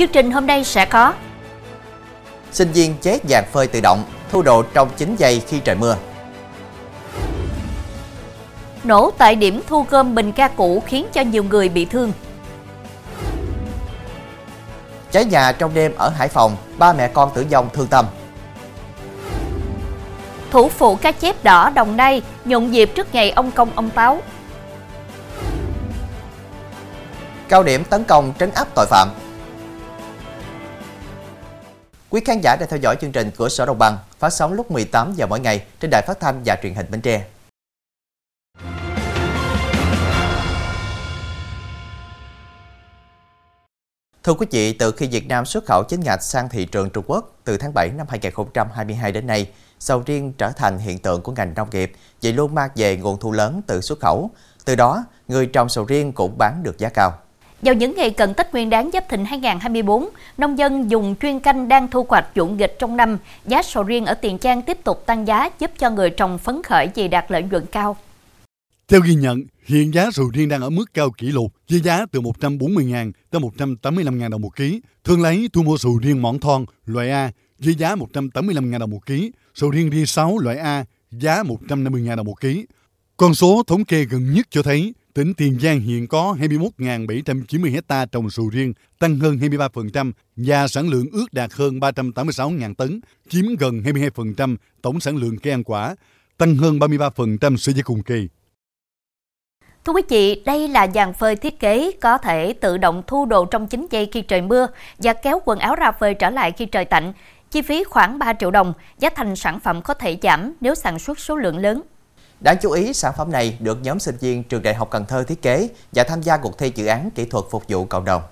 Chương trình hôm nay sẽ có Sinh viên chết dàn phơi tự động, thu độ trong 9 giây khi trời mưa. Nổ tại điểm thu gom bình ga cũ khiến cho nhiều người bị thương. Cháy nhà trong đêm ở Hải Phòng, ba mẹ con tử vong thương tâm. Thủ phủ cá chép đỏ Đồng Nai nhộn nhịp trước ngày ông công ông táo. Cao điểm tấn công trấn áp tội phạm. Quý khán giả đang theo dõi chương trình Cửa sổ Đồng bằng phát sóng lúc 18 giờ mỗi ngày trên đài phát thanh và truyền hình Bến Tre. Thưa quý vị, từ khi Việt Nam xuất khẩu chính ngạch sang thị trường Trung Quốc từ tháng 7 năm 2022 đến nay, sầu riêng trở thành hiện tượng của ngành nông nghiệp vì luôn mang về nguồn thu lớn từ xuất khẩu. Từ đó, người trồng sầu riêng cũng bán được giá cao. Vào những ngày cận Tết Nguyên đán Giáp Thìn 2024, nông dân dùng chuyên canh đang thu hoạch vụ nghịch trong năm, giá sầu riêng ở Tiền Giang tiếp tục tăng giá giúp cho người trồng phấn khởi vì đạt lợi nhuận cao. Theo ghi nhận, hiện giá sầu riêng đang ở mức cao kỷ lục với giá từ 140.000 tới 185.000 đồng một ký. Thương lấy thu mua sầu riêng mỏng thon loại A với giá 185.000 đồng một ký, sầu riêng ri 6 loại A giá 150.000 đồng một ký. Con số thống kê gần nhất cho thấy tỉnh Tiền Giang hiện có 21.790 hecta trồng sầu riêng, tăng hơn 23% và sản lượng ước đạt hơn 386.000 tấn, chiếm gần 22% tổng sản lượng cây ăn quả, tăng hơn 33% so với cùng kỳ. Thưa quý vị, đây là dàn phơi thiết kế có thể tự động thu đồ trong 9 giây khi trời mưa và kéo quần áo ra phơi trở lại khi trời tạnh. Chi phí khoảng 3 triệu đồng, giá thành sản phẩm có thể giảm nếu sản xuất số lượng lớn. Đáng chú ý, sản phẩm này được nhóm sinh viên trường Đại học Cần Thơ thiết kế và tham gia cuộc thi dự án kỹ thuật phục vụ cộng đồng.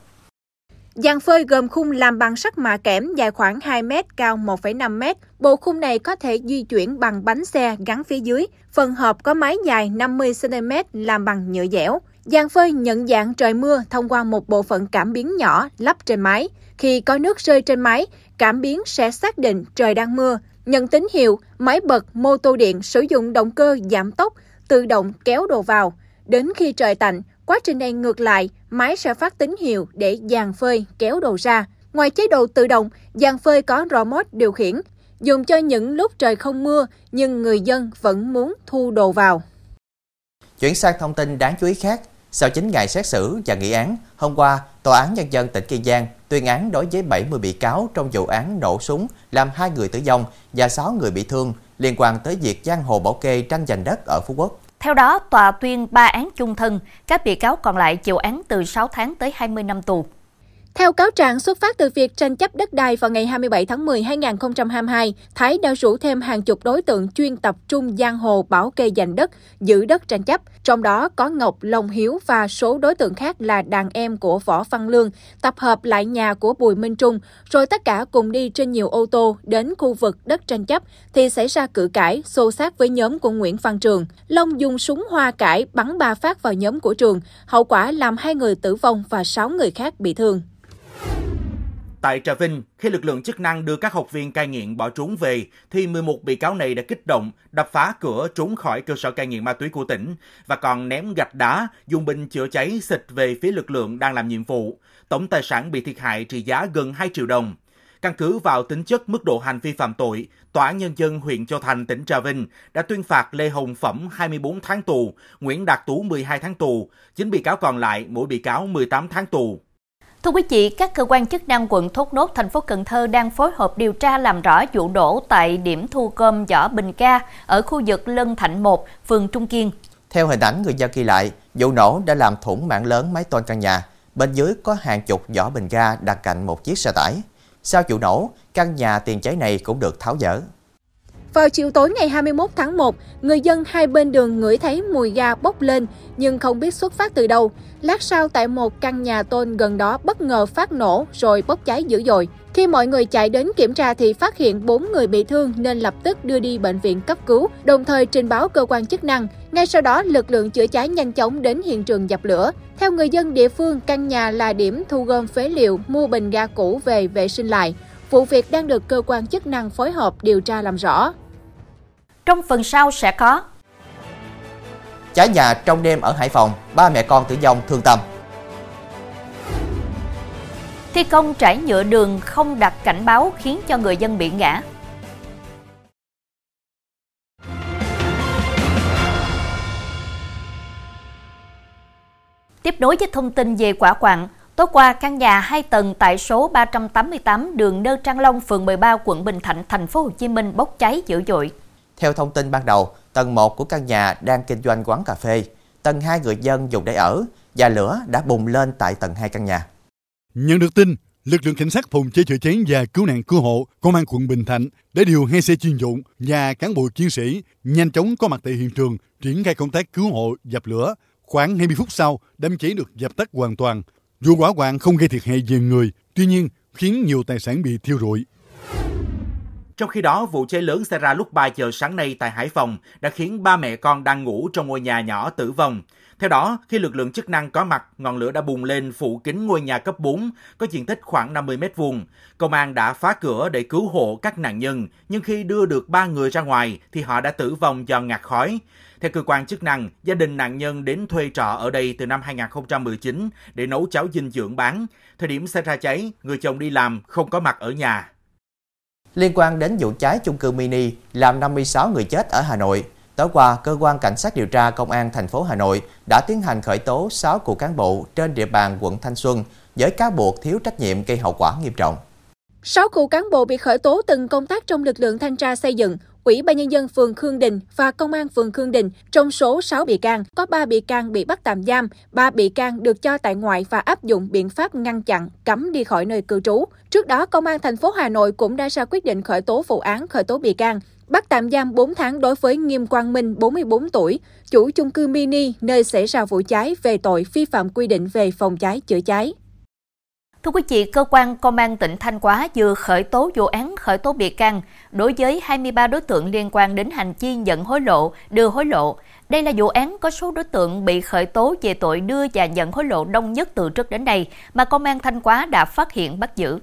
Dàn phơi gồm khung làm bằng sắt mạ kẽm dài khoảng 2 m, cao 1,5 m. Bộ khung này có thể di chuyển bằng bánh xe gắn phía dưới. Phần hộp có máy dài 50 cm làm bằng nhựa dẻo. Dàn phơi nhận dạng trời mưa thông qua một bộ phận cảm biến nhỏ lắp trên máy. Khi có nước rơi trên máy, cảm biến sẽ xác định trời đang mưa. Nhận tín hiệu, máy bật mô tô điện sử dụng động cơ giảm tốc, tự động kéo đồ vào. Đến khi trời tạnh, quá trình này ngược lại, máy sẽ phát tín hiệu để dàn phơi kéo đồ ra. Ngoài chế độ tự động, dàn phơi có remote điều khiển, dùng cho những lúc trời không mưa nhưng người dân vẫn muốn thu đồ vào. Chuyển sang thông tin đáng chú ý khác, sau 9 ngày xét xử và nghị án, hôm qua, Tòa án Nhân dân tỉnh Kiên Giang tuyên án đối với 70 bị cáo trong vụ án nổ súng làm hai người tử vong và 6 người bị thương liên quan tới việc giang hồ bảo kê tranh giành đất ở Phú Quốc. Theo đó, tòa tuyên 3 án chung thân, các bị cáo còn lại chịu án từ 6 tháng tới 20 năm tù. Theo cáo trạng xuất phát từ việc tranh chấp đất đai vào ngày 27 tháng 10 2022, Thái đã rủ thêm hàng chục đối tượng chuyên tập trung giang hồ bảo kê giành đất, giữ đất tranh chấp. Trong đó có Ngọc, Long Hiếu và số đối tượng khác là đàn em của Võ Văn Lương, tập hợp lại nhà của Bùi Minh Trung, rồi tất cả cùng đi trên nhiều ô tô đến khu vực đất tranh chấp thì xảy ra cự cãi, xô xát với nhóm của Nguyễn Văn Trường. Long dùng súng hoa cải bắn ba phát vào nhóm của Trường, hậu quả làm hai người tử vong và sáu người khác bị thương. Tại Trà Vinh, khi lực lượng chức năng đưa các học viên cai nghiện bỏ trốn về, thì 11 bị cáo này đã kích động, đập phá cửa trốn khỏi cơ sở cai nghiện ma túy của tỉnh và còn ném gạch đá, dùng bình chữa cháy xịt về phía lực lượng đang làm nhiệm vụ. Tổng tài sản bị thiệt hại trị giá gần 2 triệu đồng. Căn cứ vào tính chất mức độ hành vi phạm tội, Tòa án Nhân dân huyện Châu Thành, tỉnh Trà Vinh đã tuyên phạt Lê Hồng Phẩm 24 tháng tù, Nguyễn Đạt Tú 12 tháng tù, 9 bị cáo còn lại mỗi bị cáo 18 tháng tù. Thưa quý vị, các cơ quan chức năng quận Thốt Nốt, thành phố Cần Thơ đang phối hợp điều tra làm rõ vụ đổ tại điểm thu gom vỏ bình ga ở khu vực Lân Thạnh 1, phường Trung Kiên. Theo hình ảnh người dân ghi lại, vụ nổ đã làm thủng mạng lớn mái tôn căn nhà. Bên dưới có hàng chục vỏ bình ga đặt cạnh một chiếc xe tải. Sau vụ nổ, căn nhà tiền cháy này cũng được tháo dỡ. Vào chiều tối ngày 21 tháng 1, người dân hai bên đường ngửi thấy mùi ga bốc lên nhưng không biết xuất phát từ đâu. Lát sau tại một căn nhà tôn gần đó bất ngờ phát nổ rồi bốc cháy dữ dội. Khi mọi người chạy đến kiểm tra thì phát hiện 4 người bị thương nên lập tức đưa đi bệnh viện cấp cứu, đồng thời trình báo cơ quan chức năng. Ngay sau đó, lực lượng chữa cháy nhanh chóng đến hiện trường dập lửa. Theo người dân địa phương, căn nhà là điểm thu gom phế liệu, mua bình ga cũ về vệ sinh lại. Vụ việc đang được cơ quan chức năng phối hợp điều tra làm rõ. Trong phần sau sẽ có Cháy nhà trong đêm ở Hải Phòng, ba mẹ con tử vong thương tâm. Thi công trải nhựa đường không đặt cảnh báo khiến cho người dân bị ngã. Tiếp nối với thông tin về quả quặng, tối qua căn nhà 2 tầng tại số 388 đường Nơ Trang Long, phường 13, quận Bình Thạnh, thành phố Hồ Chí Minh bốc cháy dữ dội. Theo thông tin ban đầu, tầng 1 của căn nhà đang kinh doanh quán cà phê, tầng 2 người dân dùng để ở và lửa đã bùng lên tại tầng 2 căn nhà. Nhận được tin, lực lượng cảnh sát phòng cháy chữa cháy và cứu nạn cứu hộ công an quận Bình Thạnh đã điều hai xe chuyên dụng và cán bộ chiến sĩ nhanh chóng có mặt tại hiện trường triển khai công tác cứu hộ dập lửa. Khoảng 20 phút sau, đám cháy được dập tắt hoàn toàn. Vụ hỏa hoạn không gây thiệt hại về người, tuy nhiên khiến nhiều tài sản bị thiêu rụi. Trong khi đó, vụ cháy lớn xảy ra lúc 3 giờ sáng nay tại Hải Phòng đã khiến ba mẹ con đang ngủ trong ngôi nhà nhỏ tử vong. Theo đó, khi lực lượng chức năng có mặt, ngọn lửa đã bùng lên phủ kín ngôi nhà cấp 4, có diện tích khoảng 50 mét vuông. Công an đã phá cửa để cứu hộ các nạn nhân, nhưng khi đưa được ba người ra ngoài thì họ đã tử vong do ngạt khói. Theo cơ quan chức năng, gia đình nạn nhân đến thuê trọ ở đây từ năm 2019 để nấu cháo dinh dưỡng bán. Thời điểm xảy ra cháy, người chồng đi làm không có mặt ở nhà. Liên quan đến vụ cháy chung cư mini làm 56 người chết ở Hà Nội, tối qua cơ quan cảnh sát điều tra công an thành phố Hà Nội đã tiến hành khởi tố 6 cựu cán bộ trên địa bàn quận Thanh Xuân với cáo buộc thiếu trách nhiệm gây hậu quả nghiêm trọng. 6 cựu cán bộ bị khởi tố từng công tác trong lực lượng thanh tra xây dựng, Ủy ban Nhân dân phường Khương Đình và Công an phường Khương Đình. Trong số 6 bị can, có 3 bị can bị bắt tạm giam, 3 bị can được cho tại ngoại và áp dụng biện pháp ngăn chặn, cấm đi khỏi nơi cư trú. Trước đó, Công an thành phố Hà Nội cũng đã ra quyết định khởi tố vụ án khởi tố bị can, bắt tạm giam 4 tháng đối với Nghiêm Quang Minh, 44 tuổi, chủ chung cư mini nơi xảy ra vụ cháy về tội vi phạm quy định về phòng cháy chữa cháy. Thưa quý vị, cơ quan công an tỉnh Thanh Hóa vừa khởi tố vụ án khởi tố bị can đối với 23 đối tượng liên quan đến hành vi nhận hối lộ, đưa hối lộ. Đây là vụ án có số đối tượng bị khởi tố về tội đưa và nhận hối lộ đông nhất từ trước đến nay mà công an Thanh Hóa đã phát hiện bắt giữ.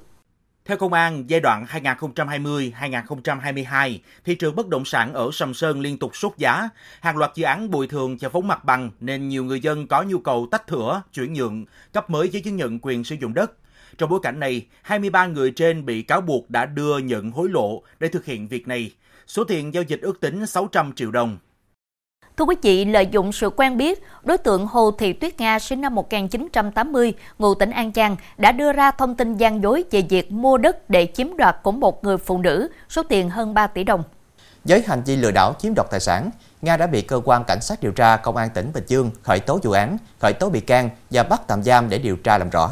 Theo công an, giai đoạn 2020-2022, thị trường bất động sản ở Sầm Sơn liên tục sốt giá. Hàng loạt dự án bồi thường cho phóng mặt bằng nên nhiều người dân có nhu cầu tách thửa, chuyển nhượng, cấp mới giấy chứng nhận quyền sử dụng đất. Trong bối cảnh này, 23 người trên bị cáo buộc đã đưa nhận hối lộ để thực hiện việc này. Số tiền giao dịch ước tính 600 triệu đồng. Thưa quý vị, lợi dụng sự quen biết, đối tượng Hồ Thị Tuyết Nga sinh năm 1980, ngụ tỉnh An Giang đã đưa ra thông tin gian dối về việc mua đất để chiếm đoạt của một người phụ nữ, số tiền hơn 3 tỷ đồng. Với hành vi lừa đảo chiếm đoạt tài sản, Nga đã bị cơ quan cảnh sát điều tra công an tỉnh Bình Dương khởi tố vụ án, khởi tố bị can và bắt tạm giam để điều tra làm rõ.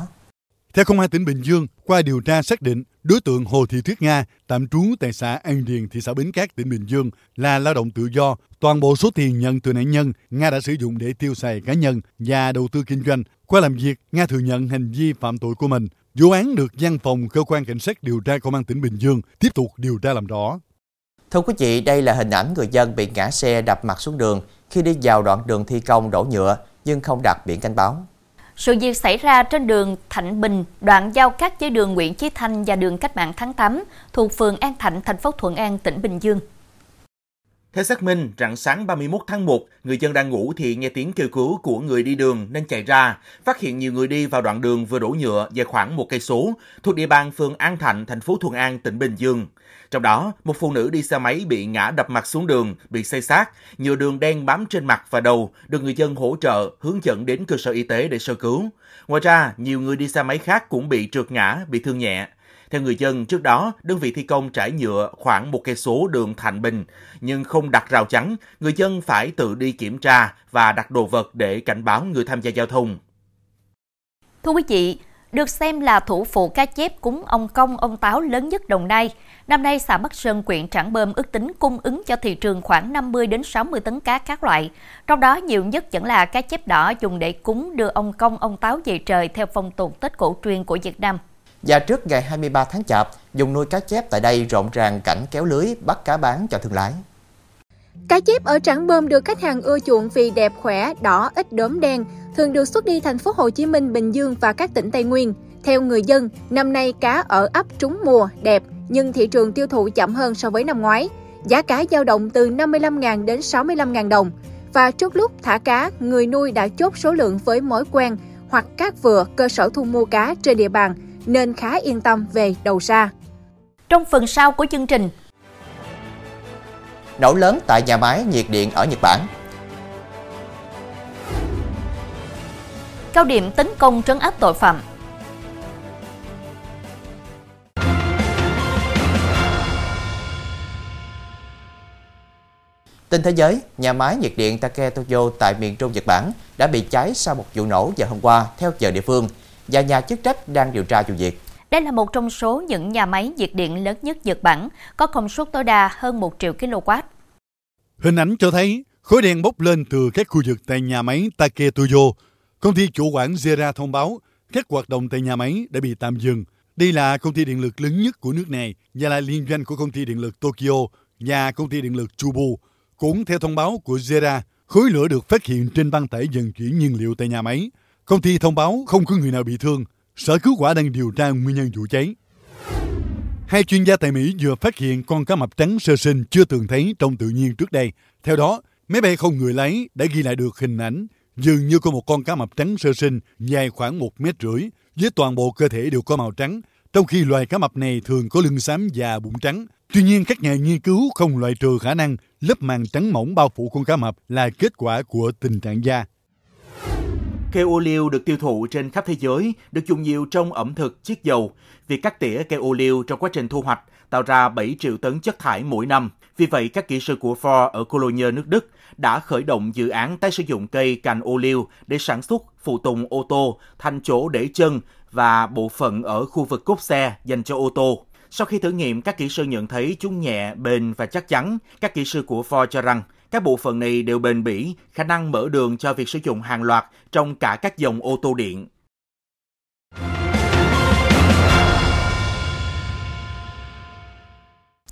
Theo Công an tỉnh Bình Dương, qua điều tra xác định, đối tượng Hồ Thị Thuyết Nga, tạm trú tại xã An Điền, thị xã Bến Cát, tỉnh Bình Dương, là lao động tự do. Toàn bộ số tiền nhận từ nạn nhân, Nga đã sử dụng để tiêu xài cá nhân và đầu tư kinh doanh. Qua làm việc, Nga thừa nhận hành vi phạm tội của mình. Vụ án được văn phòng cơ quan cảnh sát điều tra công an tỉnh Bình Dương tiếp tục điều tra làm rõ. Thưa quý vị, đây là hình ảnh người dân bị ngã xe đập mặt xuống đường khi đi vào đoạn đường thi công đổ nhựa nhưng không đặt biển cảnh báo. Sự việc xảy ra trên đường Thạnh Bình, đoạn giao cắt với đường Nguyễn Chí Thanh và đường Cách mạng tháng 8 thuộc phường An Thạnh, thành phố Thuận An, tỉnh Bình Dương. Theo xác minh, rạng sáng 31 tháng 1, người dân đang ngủ thì nghe tiếng kêu cứu của người đi đường nên chạy ra, phát hiện nhiều người đi vào đoạn đường vừa đổ nhựa dài khoảng một cây số thuộc địa bàn phường An Thạnh, thành phố Thuận An, tỉnh Bình Dương. Trong đó, một phụ nữ đi xe máy bị ngã đập mặt xuống đường, bị xây xác, nhựa đường đen bám trên mặt và đầu, được người dân hỗ trợ, hướng dẫn đến cơ sở y tế để sơ cứu. Ngoài ra, nhiều người đi xe máy khác cũng bị trượt ngã, bị thương nhẹ. Theo người dân, trước đó, đơn vị thi công trải nhựa khoảng một cây số đường Thành Bình, nhưng không đặt rào chắn, người dân phải tự đi kiểm tra và đặt đồ vật để cảnh báo người tham gia giao thông. Thưa quý vị, được xem là thủ phụ cá chép cúng ông công ông táo lớn nhất Đồng Nai. Năm nay, xã Bắc Sơn, quyện Trảng Bơm ước tính cung ứng cho thị trường khoảng 50 đến 60 tấn cá các loại. Trong đó nhiều nhất vẫn là cá chép đỏ dùng để cúng đưa ông công ông táo về trời theo phong tục Tết cổ truyền của Việt Nam. Và trước ngày 23 tháng Chạp, dùng nuôi cá chép tại đây rộn ràng cảnh kéo lưới bắt cá bán cho thương lái. Cá chép ở Trảng Bơm được khách hàng ưa chuộng vì đẹp khỏe, đỏ, ít đốm đen, thường được xuất đi thành phố Hồ Chí Minh, Bình Dương và các tỉnh Tây Nguyên. Theo người dân, năm nay cá ở ấp trúng mùa, đẹp, nhưng thị trường tiêu thụ chậm hơn so với năm ngoái. Giá cá dao động từ 55.000 đến 65.000 đồng. Và trước lúc thả cá, người nuôi đã chốt số lượng với mối quen hoặc các vừa cơ sở thu mua cá trên địa bàn nên khá yên tâm về đầu ra. Trong phần sau của chương trình, nổ lớn tại nhà máy nhiệt điện ở Nhật Bản. Cao điểm tấn công trấn áp tội phạm Tin thế giới, nhà máy nhiệt điện Take Tokyo tại miền Trung Nhật Bản đã bị cháy sau một vụ nổ vào hôm qua theo giờ địa phương và nhà chức trách đang điều tra vụ việc. Đây là một trong số những nhà máy nhiệt điện lớn nhất Nhật Bản, có công suất tối đa hơn 1 triệu kW. Hình ảnh cho thấy khói đen bốc lên từ các khu vực tại nhà máy Take Tokyo. Công ty chủ quản Zera thông báo các hoạt động tại nhà máy đã bị tạm dừng. Đây là công ty điện lực lớn nhất của nước này và là liên doanh của công ty điện lực Tokyo và công ty điện lực Chubu. Cũng theo thông báo của Zera, khối lửa được phát hiện trên băng tải vận chuyển nhiên liệu tại nhà máy. Công ty thông báo không có người nào bị thương. Sở cứu hỏa đang điều tra nguyên nhân vụ cháy. Hai chuyên gia tại Mỹ vừa phát hiện con cá mập trắng sơ sinh chưa từng thấy trong tự nhiên trước đây. Theo đó, máy bay không người lái đã ghi lại được hình ảnh dường như có một con cá mập trắng sơ sinh dài khoảng một mét rưỡi, với toàn bộ cơ thể đều có màu trắng, trong khi loài cá mập này thường có lưng xám và bụng trắng. Tuy nhiên, các nhà nghiên cứu không loại trừ khả năng lớp màng trắng mỏng bao phủ con cá mập là kết quả của tình trạng da. Keo ô liu được tiêu thụ trên khắp thế giới, được dùng nhiều trong ẩm thực, chiết dầu. Việc cắt tỉa cây ô liu trong quá trình thu hoạch tạo ra 7 triệu tấn chất thải mỗi năm. Vì vậy, các kỹ sư của Ford ở Cologne, nước Đức đã khởi động dự án tái sử dụng cây cành ô liu để sản xuất phụ tùng ô tô thành chỗ để chân và bộ phận ở khu vực cốp xe dành cho ô tô. Sau khi thử nghiệm, các kỹ sư nhận thấy chúng nhẹ, bền và chắc chắn. Các kỹ sư của Ford cho rằng các bộ phận này đều bền bỉ, khả năng mở đường cho việc sử dụng hàng loạt trong cả các dòng ô tô điện.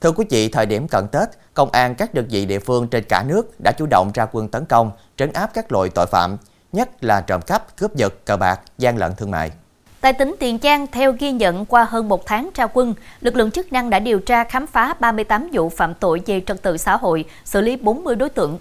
Thưa quý vị, thời điểm cận Tết, công an các đơn vị địa phương trên cả nước đã chủ động ra quân tấn công, trấn áp các loại tội phạm, nhất là trộm cắp, cướp giật, cờ bạc, gian lận thương mại. Tại tỉnh Tiền Giang, theo ghi nhận qua hơn một tháng tra quân, lực lượng chức năng đã điều tra khám phá 38 vụ phạm tội về trật tự xã hội, xử lý 40 đối tượng.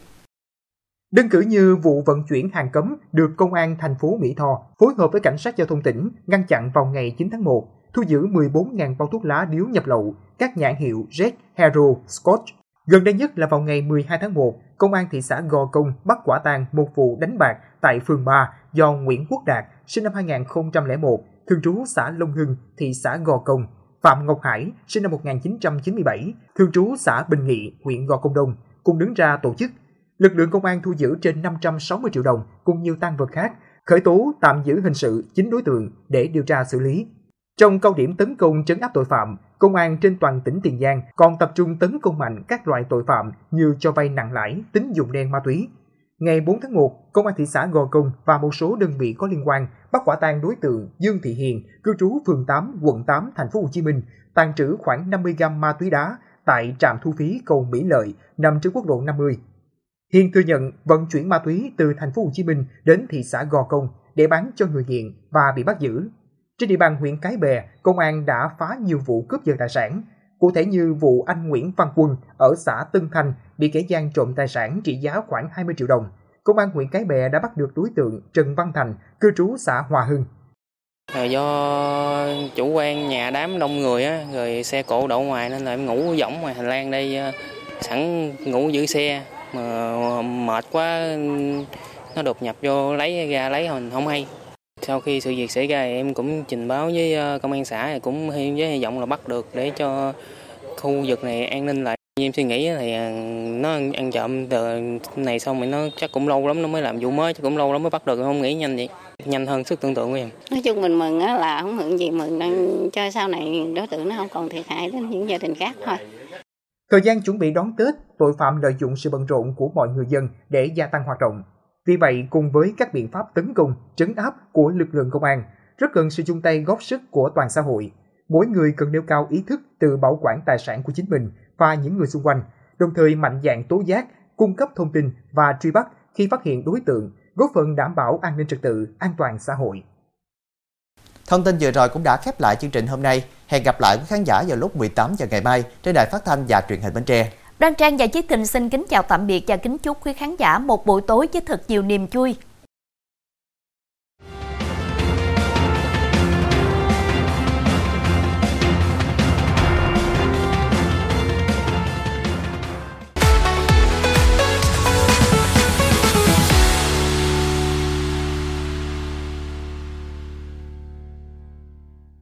Đơn cử như vụ vận chuyển hàng cấm được Công an thành phố Mỹ Tho phối hợp với Cảnh sát Giao thông tỉnh ngăn chặn vào ngày 9 tháng 1, thu giữ 14.000 bao thuốc lá điếu nhập lậu, các nhãn hiệu Red, Hero, Scotch. Gần đây nhất là vào ngày 12 tháng 1, Công an thị xã Gò Công bắt quả tang một vụ đánh bạc tại phường 3 do Nguyễn Quốc Đạt, sinh năm 2001, thường trú xã Long Hưng, thị xã Gò Công, Phạm Ngọc Hải, sinh năm 1997, thường trú xã Bình Nghị, huyện Gò Công Đông, cùng đứng ra tổ chức. Lực lượng công an thu giữ trên 560 triệu đồng cùng nhiều tăng vật khác, khởi tố tạm giữ hình sự 9 đối tượng để điều tra xử lý. Trong cao điểm tấn công trấn áp tội phạm, công an trên toàn tỉnh Tiền Giang còn tập trung tấn công mạnh các loại tội phạm như cho vay nặng lãi, tín dụng đen ma túy. Ngày 4 tháng 1, công an thị xã Gò Công và một số đơn vị có liên quan bắt quả tang đối tượng Dương Thị Hiền, cư trú phường 8, quận 8, thành phố Hồ Chí Minh, tàn trữ khoảng 50 gram ma túy đá tại trạm thu phí cầu Mỹ Lợi nằm trên quốc lộ 50. Hiền thừa nhận vận chuyển ma túy từ thành phố Hồ Chí Minh đến thị xã Gò Công để bán cho người nghiện và bị bắt giữ. Trên địa bàn huyện Cái Bè, công an đã phá nhiều vụ cướp giật tài sản, cụ thể như vụ anh Nguyễn Văn Quân ở xã Tân Thanh bị kẻ gian trộm tài sản trị giá khoảng 20 triệu đồng. Công an huyện Cái Bè đã bắt được đối tượng Trần Văn Thành, cư trú xã Hòa Hưng. Ờ, do chủ quan nhà đám đông người á, rồi xe cộ đậu ngoài nên là em ngủ võng ngoài hành lang đây ờ, sẵn ngủ giữ xe mà mệt quá nó đột nhập vô lấy ra lấy mình không hay sau khi sự việc xảy ra em cũng trình báo với ờ, công an xã cũng với hy vọng là bắt được để cho khu vực này an ninh lại. Em suy nghĩ thì ờ, nó ăn trộm từ này xong rồi nó chắc cũng lâu lắm nó mới làm vụ mới, chắc cũng lâu lắm mới bắt được, không nghĩ nhanh vậy. Nhanh hơn sức tưởng tượng của em. Nói chung mình mừng là không mừng gì mừng đang cho sau này đối tượng nó không còn thiệt hại đến những gia đình khác thôi. Thời gian chuẩn bị đón Tết, tội phạm lợi dụng sự bận rộn của mọi người dân để gia tăng hoạt động. Vì vậy, cùng với các biện pháp tấn công, trấn áp của lực lượng công an, rất cần sự chung tay góp sức của toàn xã hội. Mỗi người cần nêu cao ý thức tự bảo quản tài sản của chính mình và những người xung quanh, đồng thời mạnh dạn tố giác, cung cấp thông tin và truy bắt khi phát hiện đối tượng, góp phần đảm bảo an ninh trật tự, an toàn xã hội. Thông tin vừa rồi cũng đã khép lại chương trình hôm nay. Hẹn gặp lại quý khán giả vào lúc 18 giờ ngày mai trên đài phát thanh và truyền hình Bến Tre. Đoan Trang và Chí Tình xin kính chào tạm biệt và kính chúc quý khán giả một buổi tối với thật nhiều niềm vui.